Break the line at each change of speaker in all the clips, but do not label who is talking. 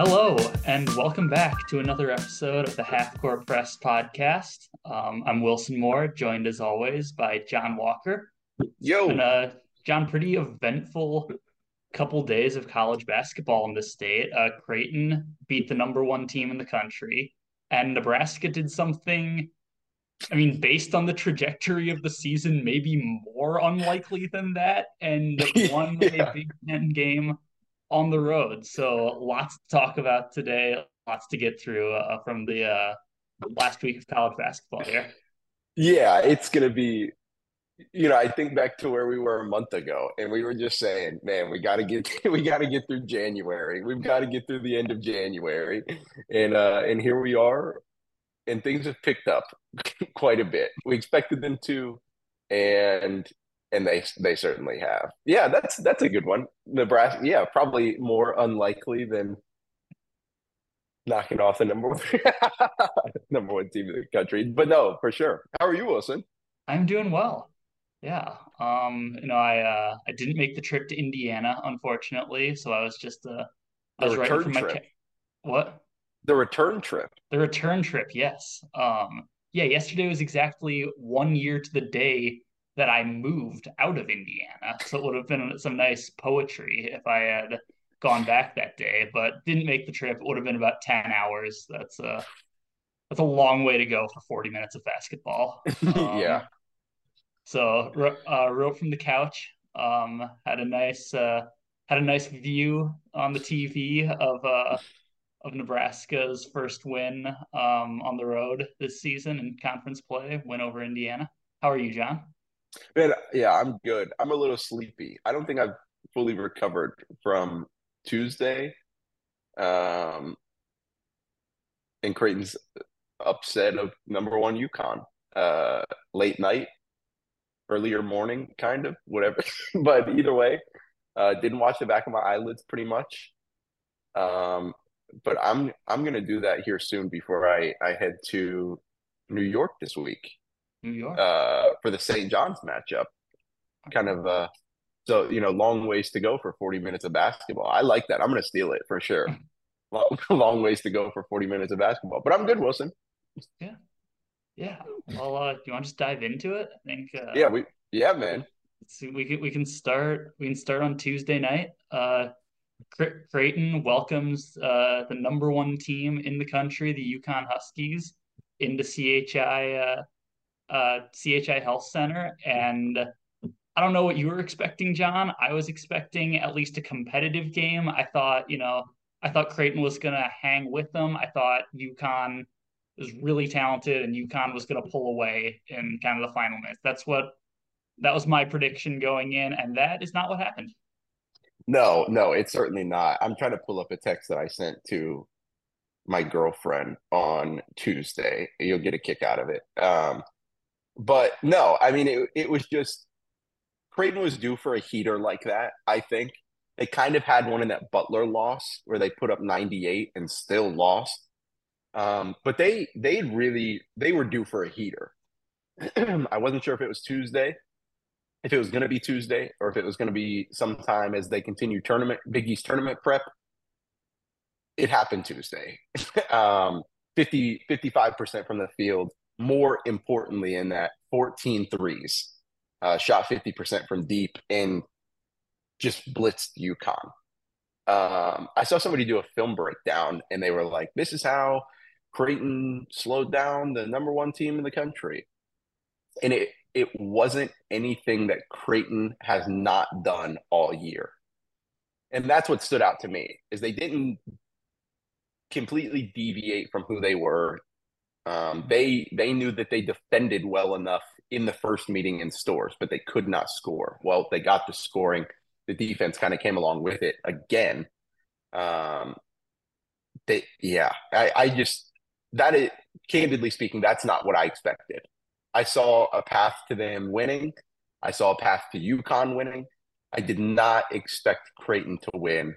Hello, and welcome back to another episode of the Half Court Press podcast. Um, I'm Wilson Moore, joined as always by Jon Walker.
Yo,
And uh, Jon, pretty eventful couple days of college basketball in this state. Uh, Creighton beat the number one team in the country, and Nebraska did something. I mean, based on the trajectory of the season, maybe more unlikely than that, and won
Yeah.
a Big Ten game on the road. So lots to talk about today, lots to get through uh, from the uh, last week of college basketball here.
yeah, it's gonna be. You know, I think back to where we were a month ago, and we were just saying, "Man, we got to get, we got to get through January. We've got to get through the end of January," and uh, and here we are, and things have picked up quite a bit. We expected them to, and and they they certainly have. Yeah, that's that's a good one. Nebraska, yeah, probably more unlikely than knocking off the number one number one team in the country. But no, for sure. How are you, Wilson?
I'm doing well. Yeah. Um, you know, I uh I didn't make the trip to Indiana, unfortunately, so I was just uh I
The
was for
return
my
trip.
ca- what?
The return trip.
The return trip, yes. Um, yeah, yesterday was exactly one year to the day that I moved out of Indiana. So it would have been some nice poetry if I had gone back that day, but didn't make the trip. It would have been about 10 hours. That's uh that's a long way to go for 40 minutes of basketball. Um,
Yeah.
so uh, wrote from the couch. Um, had a nice uh, had a nice view on the TV of uh, of Nebraska's first win um, on the road this season in conference play. Win over Indiana. How are you, Jon?
Man, yeah, I'm good. I'm a little sleepy. I don't think I've fully recovered from Tuesday. Um, and Creighton's upset of number one UConn. Uh, late night, earlier morning, kind of, whatever. But either way, uh, didn't watch the back of my eyelids pretty much. Um, but I'm I'm gonna do that here soon before I I head to New York this week
New York.
uh for the St. John's matchup. Kind of uh so you know long ways to go for 40 minutes of basketball. I like that. I'm gonna steal it for sure. Long, long ways to go for 40 minutes of basketball. But I'm good, Wilson.
Yeah. Yeah. Well, uh, do you want to just dive into it? I think. Uh,
Yeah, we yeah, man.
We can we can start we can start on Tuesday night. Uh, Cre- Creighton welcomes uh, the number one team in the country, the UConn Huskies, into CHI uh, uh, CHI Health Center, and I don't know what you were expecting, Jon. I was expecting at least a competitive game. I thought, you know, I thought Creighton was gonna hang with them. I thought UConn was really talented, and UConn was gonna pull away in kind of the final minutes. That's what that was my prediction going in, and that is not what happened.
No, no, it's certainly not. I'm trying to pull up a text that I sent to my girlfriend on Tuesday. You'll get a kick out of it. Um, but no, I mean it it was just Creighton was due for a heater like that, I think. They kind of had one in that Butler loss where they put up 98 and still lost. Um, but they they really they were due for a heater. I wasn't sure if it was Tuesday, if it was going to be Tuesday, or if it was going to be sometime as they continue tournament Big East tournament prep. It happened Tuesday. um, 50 55% from the field. More importantly, in that 14 threes, uh, shot 50% from deep and just blitzed UConn. Um, I saw somebody do a film breakdown and they were like, this is how Creighton slowed down the number one team in the country. And it, it wasn't anything that Creighton has not done all year. And that's what stood out to me is they didn't completely deviate from who they were. Um, they they knew that they defended well enough in the first meeting in Storrs, but they could not score. Well, they got the scoring. The defense kind of came along with it again. Um, they yeah, I, I just that is candidly speaking, that's not what I expected. I saw a path to them winning. I saw a path to UConn winning. I did not expect Creighton to win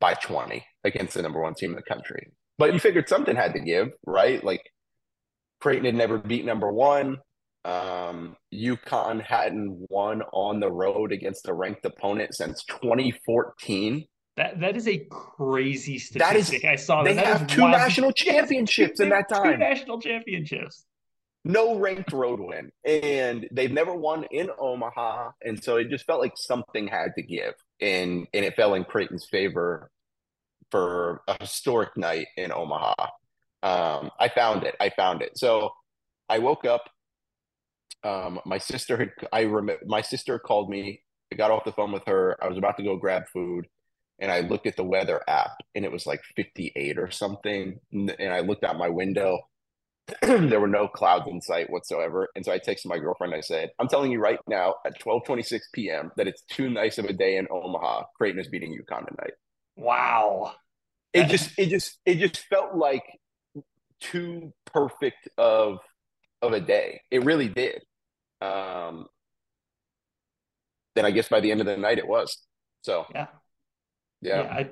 by 20 against the number one team in the country. But you figured something had to give, right? Like Creighton had never beat number one. Um, UConn hadn't won on the road against a ranked opponent since 2014.
That that is a crazy statistic.
That is,
I saw that.
They
that
have two wild. national championships in that time. Two
national championships.
No ranked road win, and they've never won in Omaha, and so it just felt like something had to give, and and it fell in Creighton's favor for a historic night in Omaha. Um, I found it. I found it. So I woke up. Um, my sister had. I remember my sister called me. I got off the phone with her. I was about to go grab food, and I looked at the weather app, and it was like 58 or something. And I looked out my window. there were no clouds in sight whatsoever. And so I texted my girlfriend. I said, "I'm telling you right now at 12:26 p.m. that it's too nice of a day in Omaha. Creighton is beating UConn tonight."
Wow
it just it just it just felt like too perfect of of a day. It really did. Um then I guess by the end of the night it was. So
yeah.
Yeah.
yeah I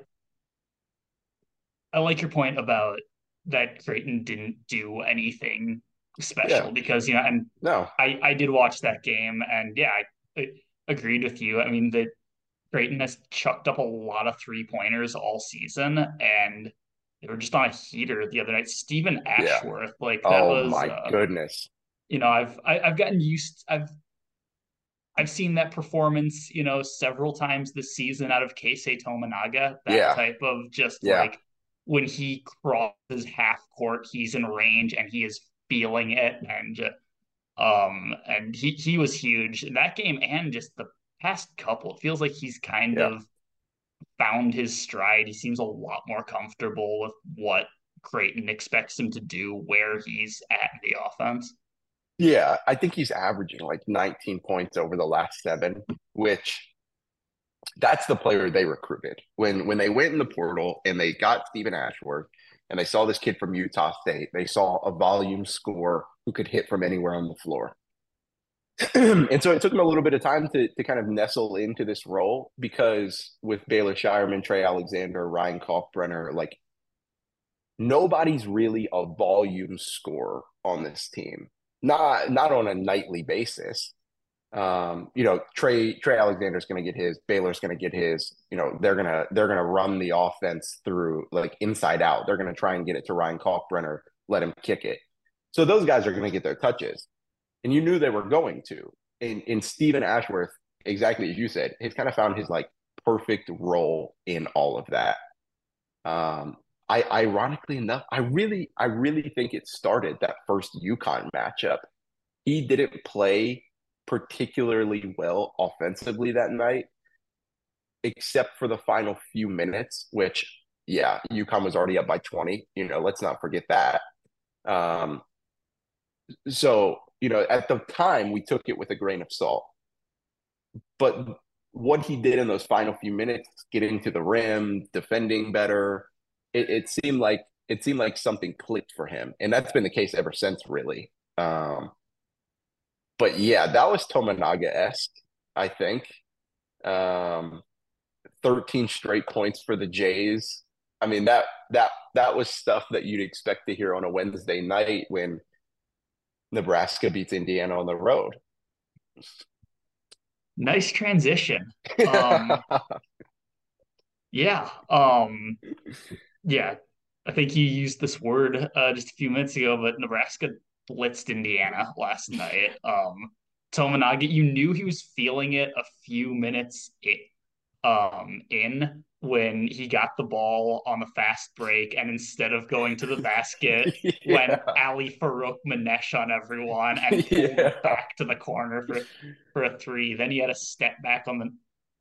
I like your point about that Creighton didn't do anything special yeah. because you know and
no
I I did watch that game and yeah I, I agreed with you. I mean that Creighton has chucked up a lot of three pointers all season, and they were just on a heater the other night. Stephen Ashworth, yeah. like that
oh,
was
my uh, goodness.
You know, I've I, have i have gotten used. I've I've seen that performance, you know, several times this season out of Keisei Tominaga. That yeah. type of just yeah. like when he crosses half court, he's in range and he is feeling it, and um, and he he was huge in that game, and just the past couple, it feels like he's kind of found his stride. He seems a lot more comfortable with what Creighton expects him to do, where he's at the offense.
Yeah, I think he's averaging like 19 points over the last seven, which that's the player they recruited. When when they went in the portal and they got Stephen Ashworth and they saw this kid from Utah State, they saw a volume score who could hit from anywhere on the floor. and so it took him a little bit of time to, to kind of nestle into this role because with Baylor Scheierman, Trey Alexander, Ryan Kalkbrenner, like nobody's really a volume scorer on this team. Not not on a nightly basis. Um, you know, Trey Trey Alexander's going to get his, Baylor's going to get his. You know, they're gonna they're gonna run the offense through like inside out. They're to try and get it to Ryan Kalkbrenner, let him kick it. So those guys are to get their touches and you knew they were going to. And in Stephen Ashworth, exactly as you said, he's kind of found his like perfect role in all of that. Um, I ironically enough, I really, I really think it started that first UConn matchup. He didn't play particularly well offensively that night, except for the final few minutes, which yeah, UConn was already up by 20. You know, let's not forget that. Um, so you know, at the time we took it with a grain of salt. But what he did in those final few minutes, getting to the rim, defending better, it, it seemed like it seemed like something clicked for him, and that's been the case ever since, really. Um, but yeah, that was Tominaga esque, I think. Um, Thirteen straight points for the Jays. I mean that that that was stuff that you'd expect to hear on a Wednesday night when Nebraska beats Indiana on the road.
Nice transition. Um, yeah. Um, yeah. I think you used this word uh, just a few minutes ago, but Nebraska blitzed Indiana last night. Um, Tominaga, you knew he was feeling it a few minutes in, um, in when he got the ball on the fast break and instead of going to the basket yeah. went Ali Farouk Manesh on everyone and pulled yeah. back to the corner for for a three. Then he had a step back on the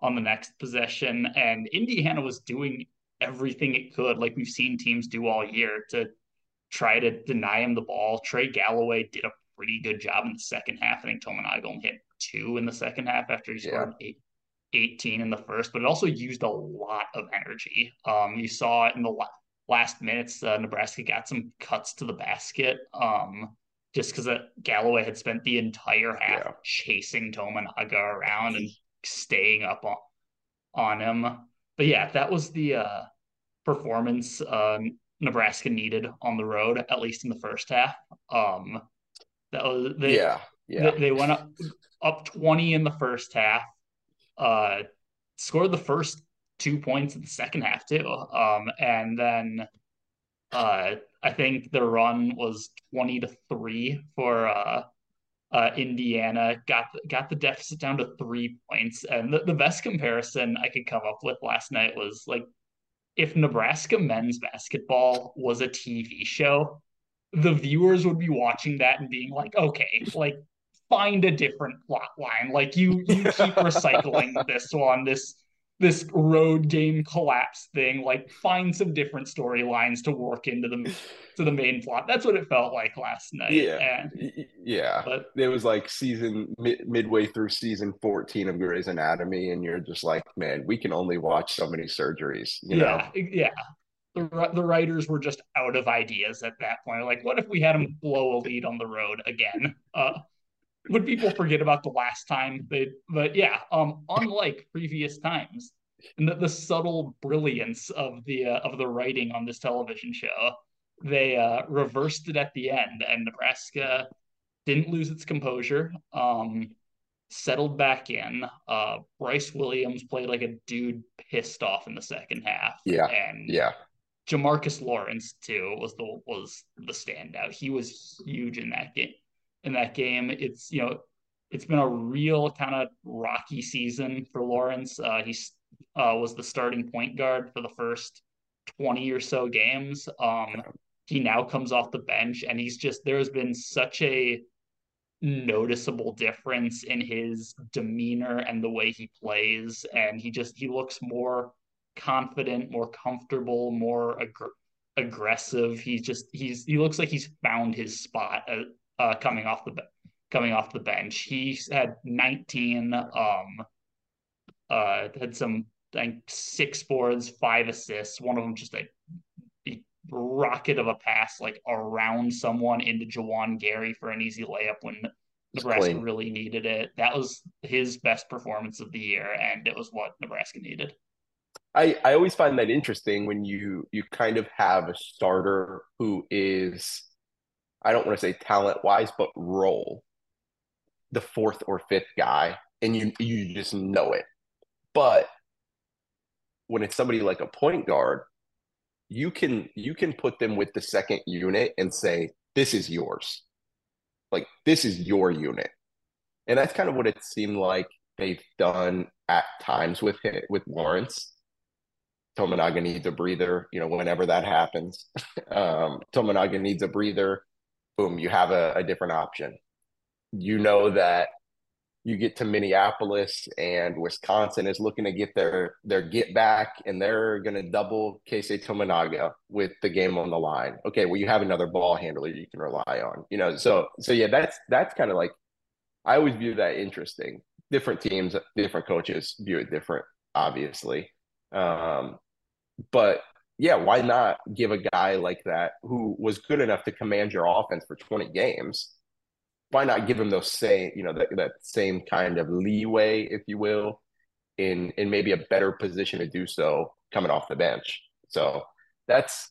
on the next possession and Indiana was doing everything it could, like we've seen teams do all year, to try to deny him the ball. Trey Galloway did a pretty good job in the second half. I think only hit two in the second half after he scored yeah. eight 18 in the first, but it also used a lot of energy. Um, you saw it in the last minutes. Uh, Nebraska got some cuts to the basket um, just because Galloway had spent the entire half yeah. chasing Tominaga around and staying up on, on him. But yeah, that was the uh, performance uh, Nebraska needed on the road, at least in the first half. Um, that was they,
yeah, yeah.
They, they went up up 20 in the first half uh, scored the first two points in the second half too. Um, and then uh, I think the run was twenty to three for uh, uh, Indiana. Got got the deficit down to three points. And the, the best comparison I could come up with last night was like if Nebraska men's basketball was a TV show, the viewers would be watching that and being like, okay, like find a different plot line. Like you you keep recycling this one, this this road game collapse thing. Like find some different storylines to work into the to the main plot. That's what it felt like last night.
Yeah, and, yeah. But it was like season mid, midway through season fourteen of Grey's Anatomy, and you're just like, man, we can only watch so many surgeries. You
yeah,
know?
yeah the, the writers were just out of ideas at that point. Like, what if we had him blow a lead on the road again? Uh, would people forget about the last time they? But yeah, um, unlike previous times, and the, the subtle brilliance of the uh, of the writing on this television show, they uh, reversed it at the end, and Nebraska didn't lose its composure. Um, settled back in. Uh, Brice Williams played like a dude pissed off in the second half.
Yeah,
and
yeah,
Jamarques Lawrence too was the was the standout. He was huge in that game. In that game, it's you know it's been a real kind of rocky season for Lawrence. Uh, he uh, was the starting point guard for the first twenty or so games. Um, he now comes off the bench, and he's just there's been such a noticeable difference in his demeanor and the way he plays, and he just he looks more confident, more comfortable, more ag- aggressive. He's just he's he looks like he's found his spot uh, coming off the coming off the bench. He had 19 um uh had some like six boards, five assists. One of them just a, a rocket of a pass like around someone into Juwan Gary for an easy layup when Nebraska really needed it. That was his best performance of the year, and it was what Nebraska needed.
I, I always find that interesting when you you kind of have a starter who is I don't want to say talent wise, but role the fourth or fifth guy, and you you just know it. But when it's somebody like a point guard, you can you can put them with the second unit and say, This is yours. Like this is your unit. And that's kind of what it seemed like they've done at times with him, with Lawrence Tominaga needs a breather, you know, whenever that happens. um, Tominaga needs a breather, boom, you have a, a different option. You know that you get to Minneapolis and Wisconsin is looking to get their their get back and they're going to double Keisei Tominaga with the game on the line. Okay, well you have another ball handler you can rely on. You know, so so yeah, that's that's kind of like I always view that interesting. Different teams, different coaches view it different, obviously. Um, but yeah, why not give a guy like that who was good enough to command your offense for 20 games? Why not give him those same, you know, that, that same kind of leeway, if you will, in in maybe a better position to do so coming off the bench. So that's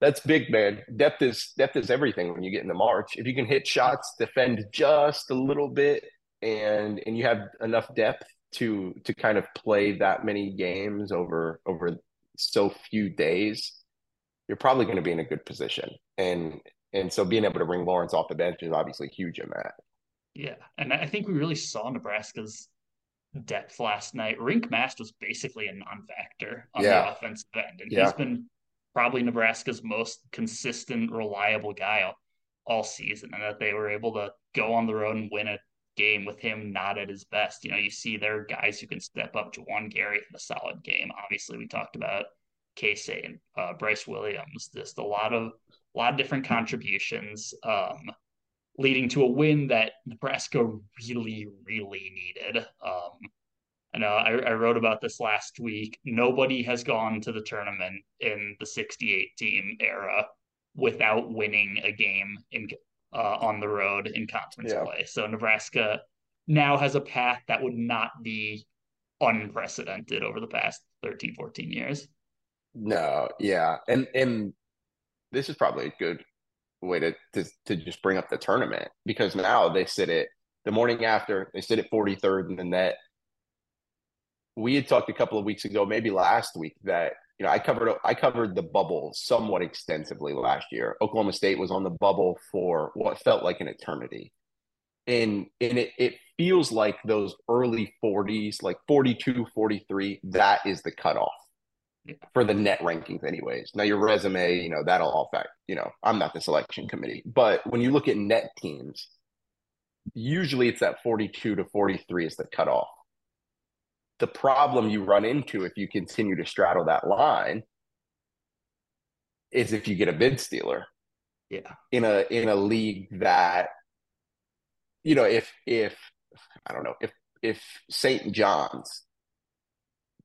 that's big, man. Depth is depth is everything when you get into March. If you can hit shots, defend just a little bit, and and you have enough depth to to kind of play that many games over over so few days, you're probably going to be in a good position. And and so being able to bring Lawrence off the bench is obviously huge in that.
Yeah, and I think we really saw Nebraska's depth last night. Rienk Mast was basically a non-factor on yeah. the offensive end, and yeah. he's been probably Nebraska's most consistent, reliable guy all, all season. And that they were able to go on the road and win a game with him not at his best. You know, you see there are guys who can step up. Juwan Gary had a solid game. Obviously, we talked about Keisei and uh, Brice Williams. Just a lot of a lot of different contributions, um, leading to a win that Nebraska really, really needed. Um, I know I, I wrote about this last week. Nobody has gone to the tournament in the 68 team era without winning a game in uh, on the road in conference yeah. play. So Nebraska now has a path that would not be unprecedented over the past 13, 14 years.
No, yeah. And and this is probably a good way to, to to just bring up the tournament because now they sit it the morning after they sit at 43rd in the net we had talked a couple of weeks ago, maybe last week, that you know I covered I covered the bubble somewhat extensively last year. Oklahoma State was on the bubble for what felt like an eternity, and and it, it feels like those early 40s, like 42, 43, that is the cutoff for the net rankings, anyways. Now your resume, you know, that'll all fact. You know, I'm not the selection committee, but when you look at net teams, usually it's that 42 to 43 is the cutoff the problem you run into if you continue to straddle that line is if you get a bid stealer.
Yeah.
In a in a league that you know, if if I don't know, if if St. John's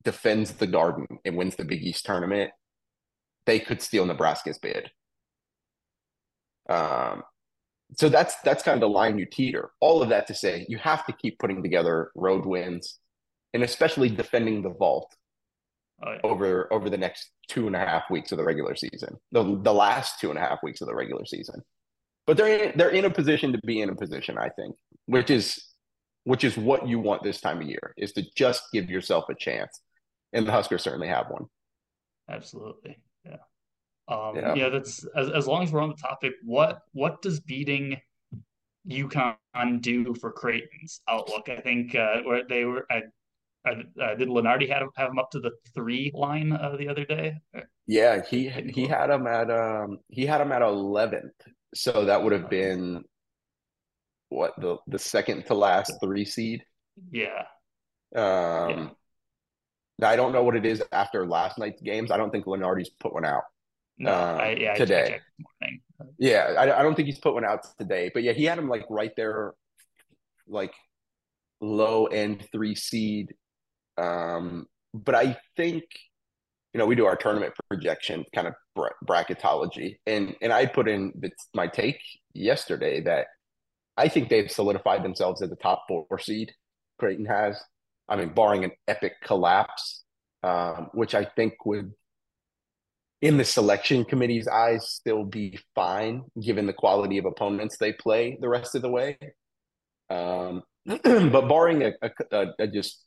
defends the garden and wins the Big East tournament, they could steal Nebraska's bid. Um so that's that's kind of the line you teeter. All of that to say, you have to keep putting together road wins and especially defending the vault oh, yeah. over over the next two and a half weeks of the regular season, the the last two and a half weeks of the regular season. But they're in, they're in a position to be in a position, I think, which is which is what you want this time of year is to just give yourself a chance, and the Huskers certainly have one.
Absolutely, yeah. Um, yeah. yeah, that's as, as long as we're on the topic. What what does beating UConn do for Creighton's outlook? I think uh, where they were, I uh, did Lunardi have have him up to the three line uh, the other day?
Yeah, he he had him at um he had him at eleventh, so that would have been what the the second to last three seed.
Yeah.
Um, yeah. I don't know what it is after last night's games. I don't think Lunardi's put one out.
No, um, I, yeah,
today. Yeah, I, I don't think he's put one out today, but yeah, he had him like right there, like low end three seed um, but I think, you know, we do our tournament projection kind of bracketology, and and I put in my take yesterday that I think they've solidified themselves as the top four seed. Creighton has, I mean, barring an epic collapse, um, which I think would, in the selection committee's eyes, still be fine given the quality of opponents they play the rest of the way. Um, but barring a, a, a, just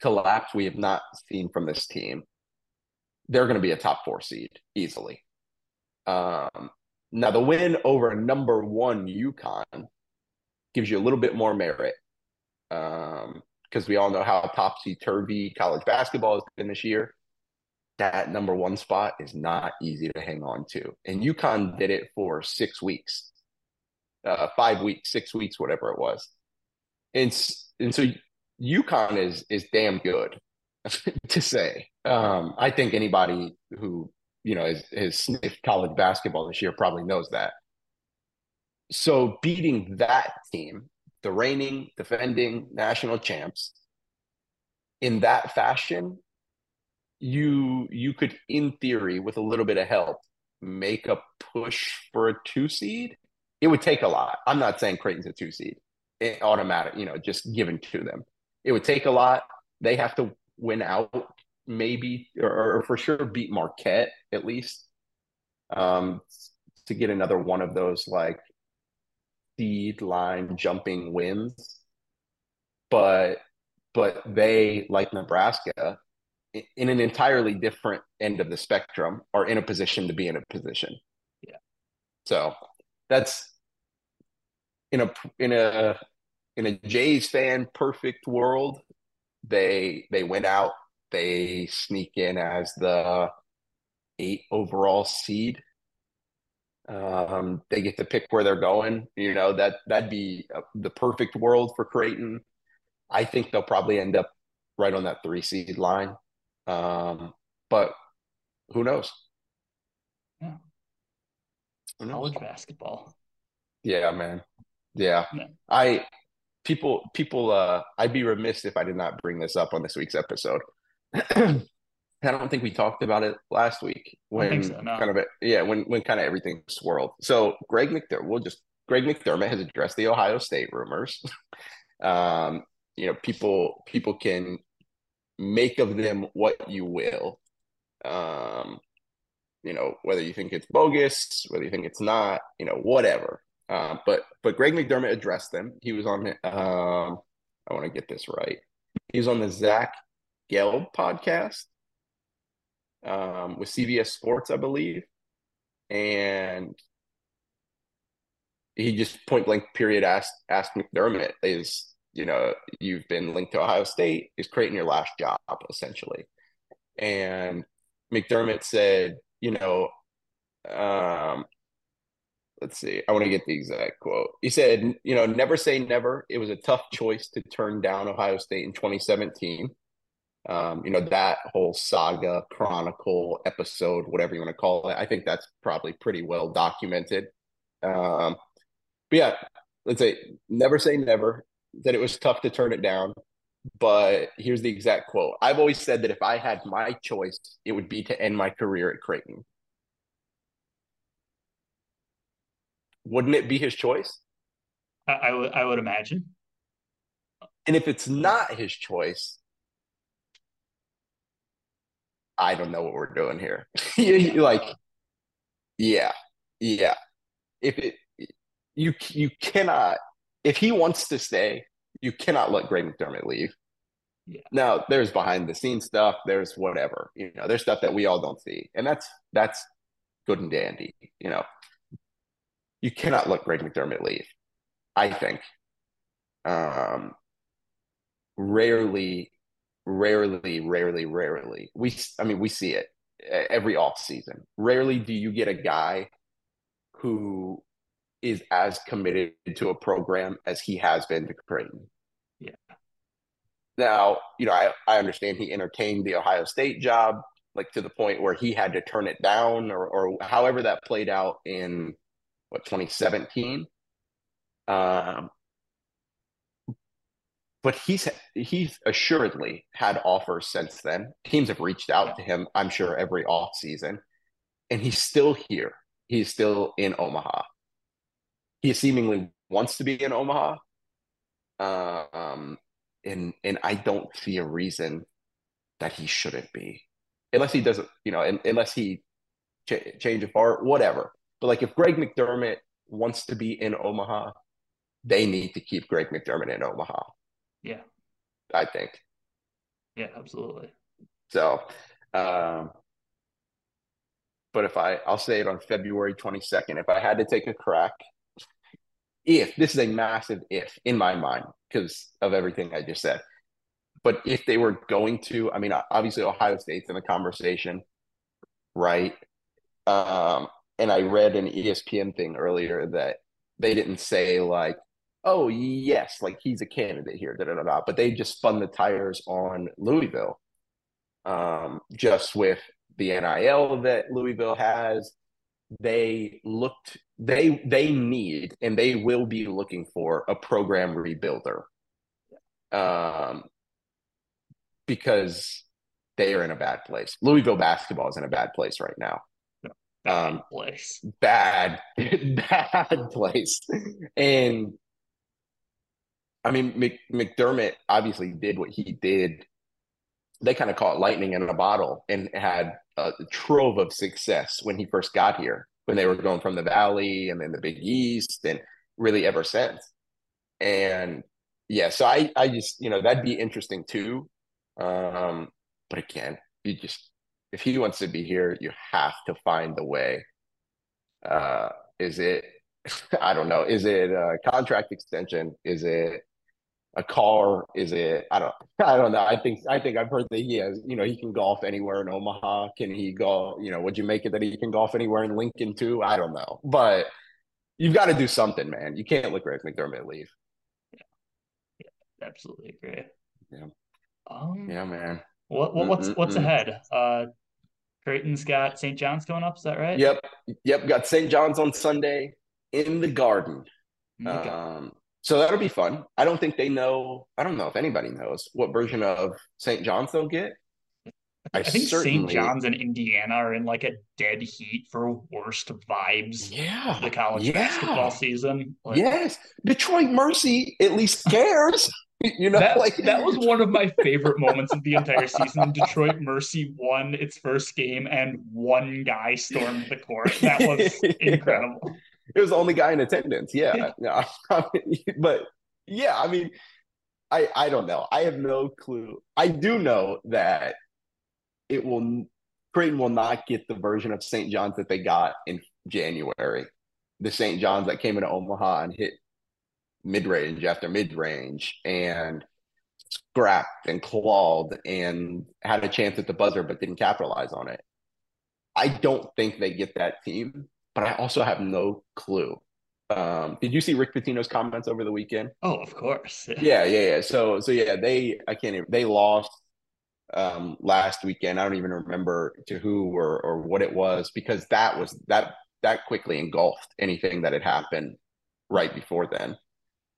collapse we have not seen from this team, they're going to be a top four seed easily. Um, now, the win over number one UConn gives you a little bit more merit because um, we all know how topsy turvy college basketball has been this year. That number one spot is not easy to hang on to. And UConn did it for six weeks, uh, five weeks, six weeks, whatever it was. And, and so UConn is is damn good to say. Um, I think anybody who you know has, has sniffed college basketball this year probably knows that. So beating that team, the reigning, defending national champs, in that fashion, you you could, in theory, with a little bit of help, make a push for a two seed. It would take a lot. I'm not saying Creighton's a two seed, it, automatic, you know, just given to them it would take a lot. They have to win out, maybe, or, or for sure beat Marquette at least, um, to get another one of those like seed line jumping wins. But but they like Nebraska in an entirely different end of the spectrum are in a position to be in a position.
Yeah.
So that's in a in a in a Jays fan perfect world, they they went out, they sneak in as the eight overall seed. Um, they get to pick where they're going. You know that that'd be the perfect world for Creighton. I think they'll probably end up right on that three seed line. Um, but who knows?
Yeah. Who knows? College basketball.
Yeah, man. Yeah. yeah. I people people uh I'd be remiss if I did not bring this up on this week's episode. I don't think we talked about it last week when so, no. kind of it, yeah when when kind of everything swirled. So Greg McDermott, we'll just Greg McDermott has addressed the Ohio State rumors. um, you know, people people can make of them what you will. Um, you know, whether you think it's bogus, whether you think it's not, you know, whatever. Uh, but but Greg McDermott addressed them. He was on. Um, I want to get this right. He was on the Zach Gelb podcast um, with CBS Sports, I believe, and he just point blank period asked asked McDermott is you know you've been linked to Ohio State is Creighton your last job essentially, and McDermott said you know um, let's see I want to get the exact quote. He said you know never say never. It was a tough choice to turn down Ohio State in 2017 um, you know that whole saga chronicle episode whatever you want to call it i think that's probably pretty well documented. Um, but yeah let's say never say never that it was tough to turn it down. But here's the exact quote. I've always said that if i had my choice it would be to end my career at creighton wouldn't it be his choice
I, I would I would imagine.
and if it's not his choice I don't know what we're doing here. you like, yeah, yeah. If it, you you cannot, if he wants to stay, you cannot let Greg McDermott leave.
Yeah.
Now there's behind the scenes stuff. There's whatever you know. There's stuff that we all don't see, and that's that's good and dandy. You know, you cannot let Greg McDermott leave. I think. Um, rarely rarely, rarely, rarely. We, I mean, we see it every off season. Rarely do you get a guy who is as committed to a program as he has been to Creighton.
Yeah.
Now, you know, I, I understand he entertained the Ohio State job, like to the point where he had to turn it down, or or however that played out in what 2017. Um, but he's he's assuredly had offers since then. Teams have reached out to him, I'm sure, every off season, and he's still here. He's still in Omaha. He seemingly wants to be in Omaha, um, and and I don't see a reason that he shouldn't be, unless he doesn't, you know, unless he ch- change of heart, whatever. But like, if Greg McDermott wants to be in Omaha, they need to keep Greg McDermott in Omaha.
Yeah.
I think.
Yeah, absolutely.
So, um, but if I, I'll say it on February 22nd, if I had to take a crack, if this is a massive if in my mind because of everything I just said, but if they were going to, I mean, obviously Ohio State's in the conversation, right? Um, and I read an ESPN thing earlier that they didn't say like, oh yes, like he's a candidate here, da da da. da. But they just spun the tires on Louisville, um, just with the NIL that Louisville has. They looked, they they need, and they will be looking for a program rebuilder, um, because they are in a bad place. Louisville basketball is in a bad place right now.
Um, place.
Bad, bad place. And I mean, Mc, McDermott obviously did what he did. They kind of caught lightning in a bottle and had a trove of success when he first got here, when they were going from the Valley and then the Big East, and really ever since. And yeah, so I, I just, you know, that'd be interesting too. Um, but again, you just, if he wants to be here, you have to find the way. Uh, is it, I don't know, is it a contract extension? Is it a car? Is it? I don't. I don't know. I think. I think I've heard that he has. You know, he can golf anywhere in Omaha. Can he go? You know, would you make it that he can golf anywhere in Lincoln too? I don't know, but you've got to do something, man. You can't let Greg McDermott leave.
Yeah, yeah absolutely agree.
Yeah.
Um,
yeah, man.
What, what what's what's ahead? Uh, Creighton's got St. John's going up. Is that right?
Yep. Yep. Got St. John's on Sunday in the Garden.
Garden.
Um, so that'll be fun. I don't think they know. I don't know if anybody knows what version of St. John's they'll get.
I, I think St. John's and Indiana are in like a dead heat for worst vibes.
Yeah,
the college
yeah.
basketball season.
Like, yes, Detroit Mercy at least cares. you know,
that,
like
that was one of my favorite moments of the entire season. Detroit Mercy won its first game, and one guy stormed the court. That was incredible
it was the only guy in attendance. Yeah, yeah. but yeah, I mean, I I don't know. I have no clue. I do know that it will Creighton will not get the version of St. John's that they got in January. The St. John's that came into Omaha and hit mid range after mid range and scrapped and clawed and had a chance at the buzzer but didn't capitalize on it. I don't think they get that team, but I also have no clue. Um, did you see Rick Pitino's comments over the weekend?
Oh, of course.
yeah, yeah, yeah. So, so yeah, they I can't even. They lost um last weekend. I don't even remember to who or or what it was because that was that that quickly engulfed anything that had happened right before then.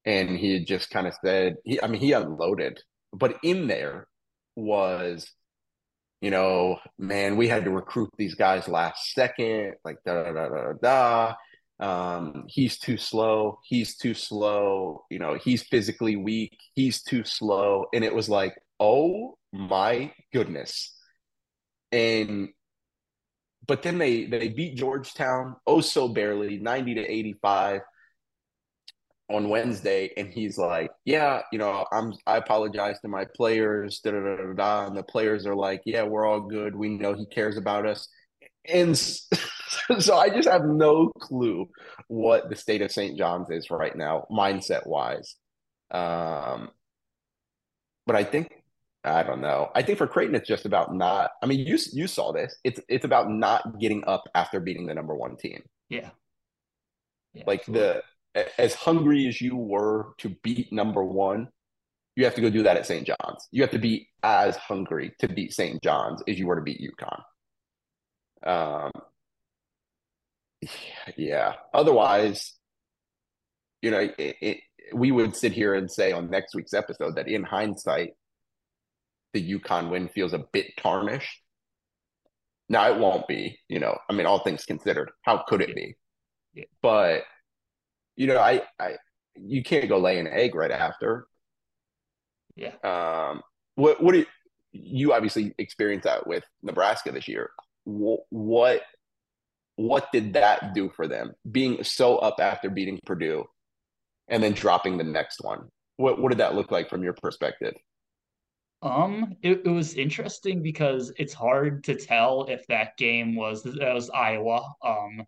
And he had just kind of said, he, I mean, he unloaded, but in there was you know, man, we had to recruit these guys last second, like da da da da da. Um, he's too slow. He's too slow. You know, he's physically weak. He's too slow. And it was like, oh my goodness. And but then they they beat Georgetown oh so barely, 90 to 85 on Wednesday, and he's like, "Yeah, you know, I'm I apologize to my players." Da, da, da, da, da. And the players are like, "Yeah, we're all good. We know he cares about us." And so I just have no clue what the state of St. John's is right now, mindset wise. Um, but I think I don't know. I think for Creighton, it's just about not. I mean, you you saw this. It's it's about not getting up after beating the number one team.
Yeah.
yeah like absolutely. the as hungry as you were to beat number one, you have to go do that at St. John's. You have to be as hungry to beat St. John's as you were to beat UConn. Um, yeah. Otherwise, you know, it, it, we would sit here and say on next week's episode that in hindsight, the UConn win feels a bit tarnished. Now it won't be, you know. I mean, all things considered, how could it be? Yeah. But you know, I, I, you can't go lay an egg right after.
Yeah.
Um. What? What do you? You obviously experienced that with Nebraska this year. What? What, what did that do for them? Being so up after beating Purdue, and then dropping the next one. What? What did that look like from your perspective?
Um, it, it was interesting because it's hard to tell if that game was that was Iowa. Um,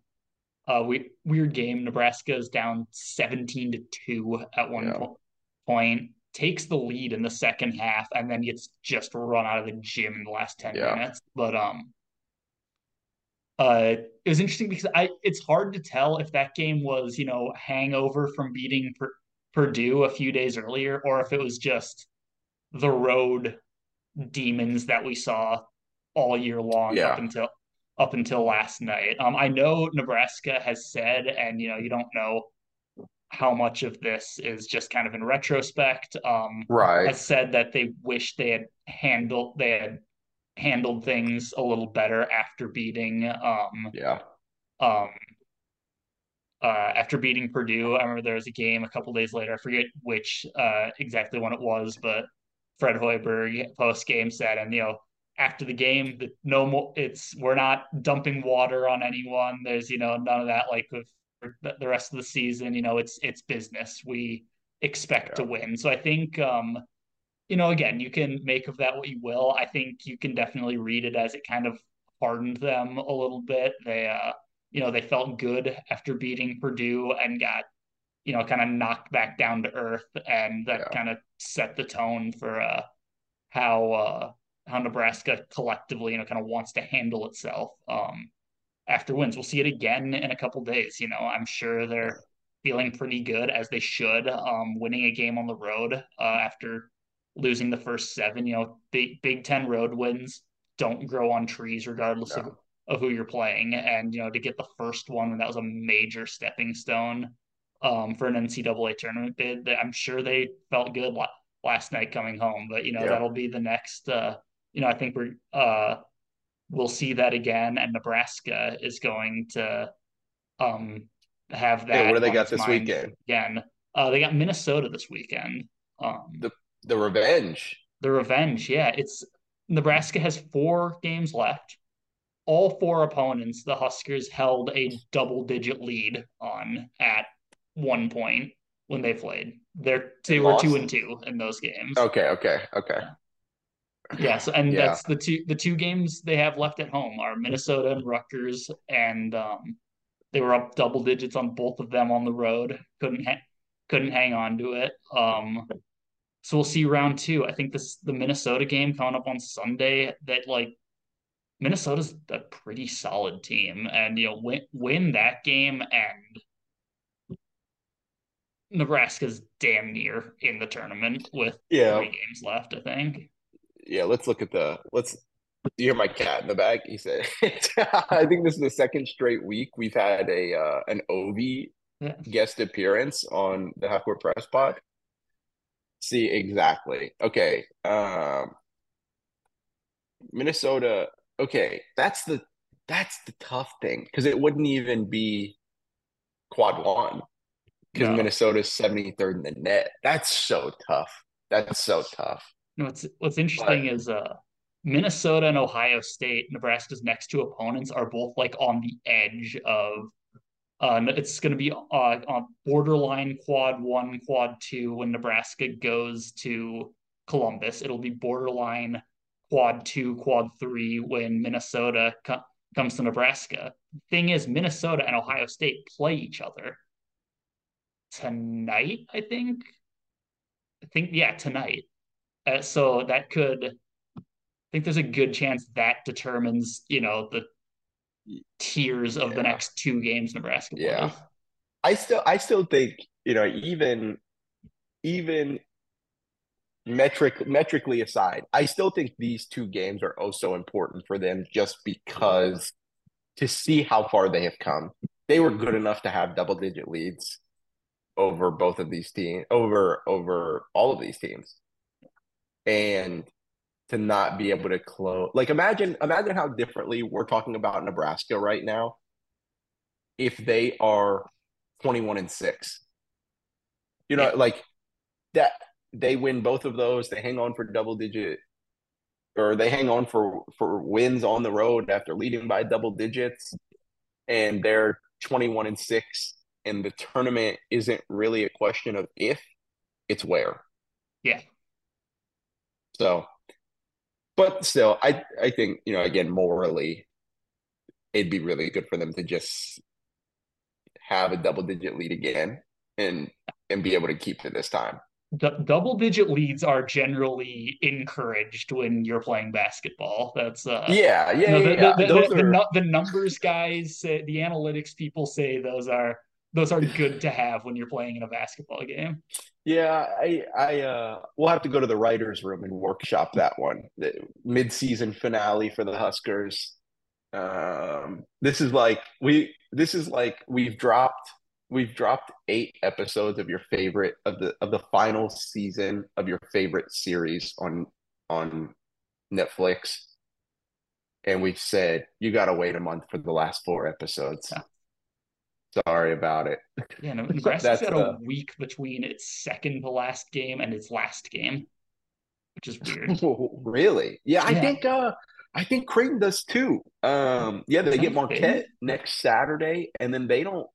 uh, we weird game. Nebraska is down seventeen to two at one yeah. po- point, takes the lead in the second half, and then gets just run out of the gym in the last ten yeah. minutes. But um, uh, it was interesting because I it's hard to tell if that game was you know hangover from beating per- Purdue a few days earlier, or if it was just the road demons that we saw all year long yeah. up until up until last night. Um, I know Nebraska has said, and you know, you don't know how much of this is just kind of in retrospect. Um,
right.
Has said that they wish they had handled they had handled things a little better after beating. Um,
yeah.
Um, uh, after beating Purdue, I remember there was a game a couple days later. I forget which uh, exactly when it was, but Fred Hoiberg post game said, and you know after the game, no more. It's we're not dumping water on anyone. There's you know none of that like with the rest of the season. You know it's it's business. We expect yeah. to win. So I think um, you know again you can make of that what you will. I think you can definitely read it as it kind of hardened them a little bit. They uh you know they felt good after beating Purdue and got you know, kind of knocked back down to earth, and that yeah. kind of set the tone for uh, how uh, how Nebraska collectively, you know, kind of wants to handle itself um, after wins. We'll see it again in a couple days. You know, I'm sure they're feeling pretty good as they should, um, winning a game on the road uh, after losing the first seven. You know, big Big Ten road wins don't grow on trees, regardless of, of who you're playing. And you know, to get the first one, that was a major stepping stone um, for an NCAA tournament bid. I'm sure they felt good last night coming home, but you know yeah. that'll be the next. Uh, you know, I think we're uh, we'll see that again, and Nebraska is going to um, have that.
Yeah, what do they got this weekend?
Again, uh, they got Minnesota this weekend. Um,
the the revenge.
The revenge, yeah. It's Nebraska has four games left. All four opponents, the Huskers held a double digit lead on at one point. when they played. They're they were two and two in those games.
Okay, okay, okay.
Yes, Yeah, so and yeah. that's the two the two games they have left at home are Minnesota and Rutgers, and um, they were up double digits on both of them on the road. Couldn't ha- couldn't hang on to it. Um, so we'll see round two. I think this the Minnesota game coming up on Sunday. That like Minnesota's a pretty solid team, and you know win win that game, and Nebraska's damn near in the tournament with yeah. three games left. I think.
Yeah, let's look at the let's. You hear my cat in the back? He said, "I think this is the second straight week we've had a uh, an Ovi yeah. guest appearance on the Half Court Press Pod." See exactly. Okay. Um Minnesota, okay, that's the that's the tough thing because it wouldn't even be quad one because no. Minnesota's 73rd in the net. That's so tough. That's so tough.
No, what's what's interesting but, is uh Minnesota and Ohio State, Nebraska's next two opponents are both like on the edge of uh, it's going to be uh, on borderline quad one, quad two when Nebraska goes to Columbus. It'll be borderline quad two, quad three when Minnesota co- comes to Nebraska. Thing is, Minnesota and Ohio State play each other tonight. I think. I think yeah, tonight. Uh, so that could. I think there's a good chance that determines you know the tiers of yeah. the next two games Nebraska plays. Yeah.
I still I still think, you know, even even metric metrically aside, I still think these two games are oh so important for them just because to see how far they have come. They were good enough to have double digit leads over both of these teams over over all of these teams. And to not be able to close. Like imagine imagine how differently we're talking about Nebraska right now if they are 21 and 6. You know, yeah. like that they win both of those, they hang on for double digit or they hang on for for wins on the road after leading by double digits and they're 21 and 6 and the tournament isn't really a question of if, it's where.
Yeah.
So but still, I I think you know again morally, it'd be really good for them to just have a double digit lead again and and be able to keep it this time.
D- double digit leads are generally encouraged when you're playing basketball. That's uh
yeah yeah,
you know,
yeah,
the, the, the, are... the, numbers guys say, the analytics people say those are those are good to have when you're playing in a basketball game.
Yeah, I I uh we'll have to go to the writers room and workshop that one. The mid-season finale for the Huskers. Um this is like we this is like we've dropped we've dropped 8 episodes of your favorite of the of the final season of your favorite series on on Netflix. And we've said you got to wait a month for the last 4 episodes. Yeah. Sorry about it.
Yeah, no, Nebraska's got a uh, week between its second to last game and its last game, which is weird.
really? Yeah, I think uh I think Creighton does too. Um yeah, they get Marquette next Saturday and then they don't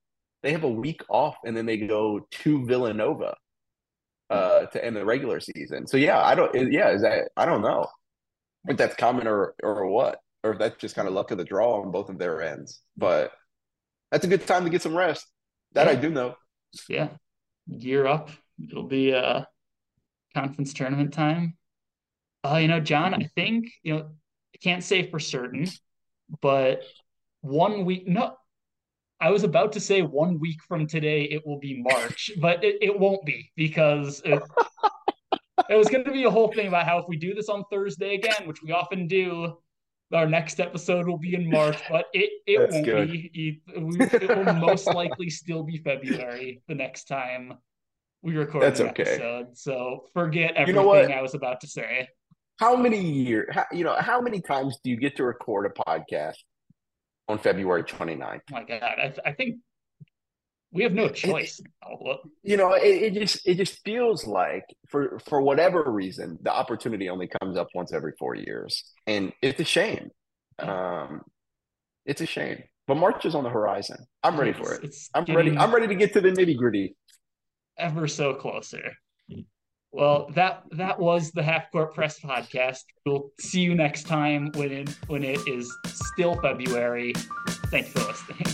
they have a week off and then they go to Villanova uh to end the regular season. So yeah, I don't yeah, is that I don't know if that's common or or what or if that's just kind of luck of the draw on both of their ends. But that's a good time to get some rest. That yeah. I do know.
Yeah. Gear up. It'll be a uh, conference tournament time. Uh, you know, Jon, I think, you know, I can't say for certain, but one week, no, I was about to say one week from today it will be March, but it, it won't be because it, it was going to be a whole thing about how if we do this on Thursday again, which we often do, our next episode will be in March, but it, it won't good. be. It, will most likely still be February the next time we record That's an okay. episode. So forget everything you know I was about to say.
How many years, you know, how many times do you get to record a podcast on February 29th?
Oh my God. I, I think we have no choice. It,
you know, it, it, just it just feels like for for whatever reason, the opportunity only comes up once every four years, and it's a shame. Um, it's a shame. But March is on the horizon. I'm ready for it. I'm ready. I'm ready to get to the nitty gritty.
ever so closer. Well, that that was the Half Court Press podcast. We'll see you next time when it when it is still February. Thanks for listening.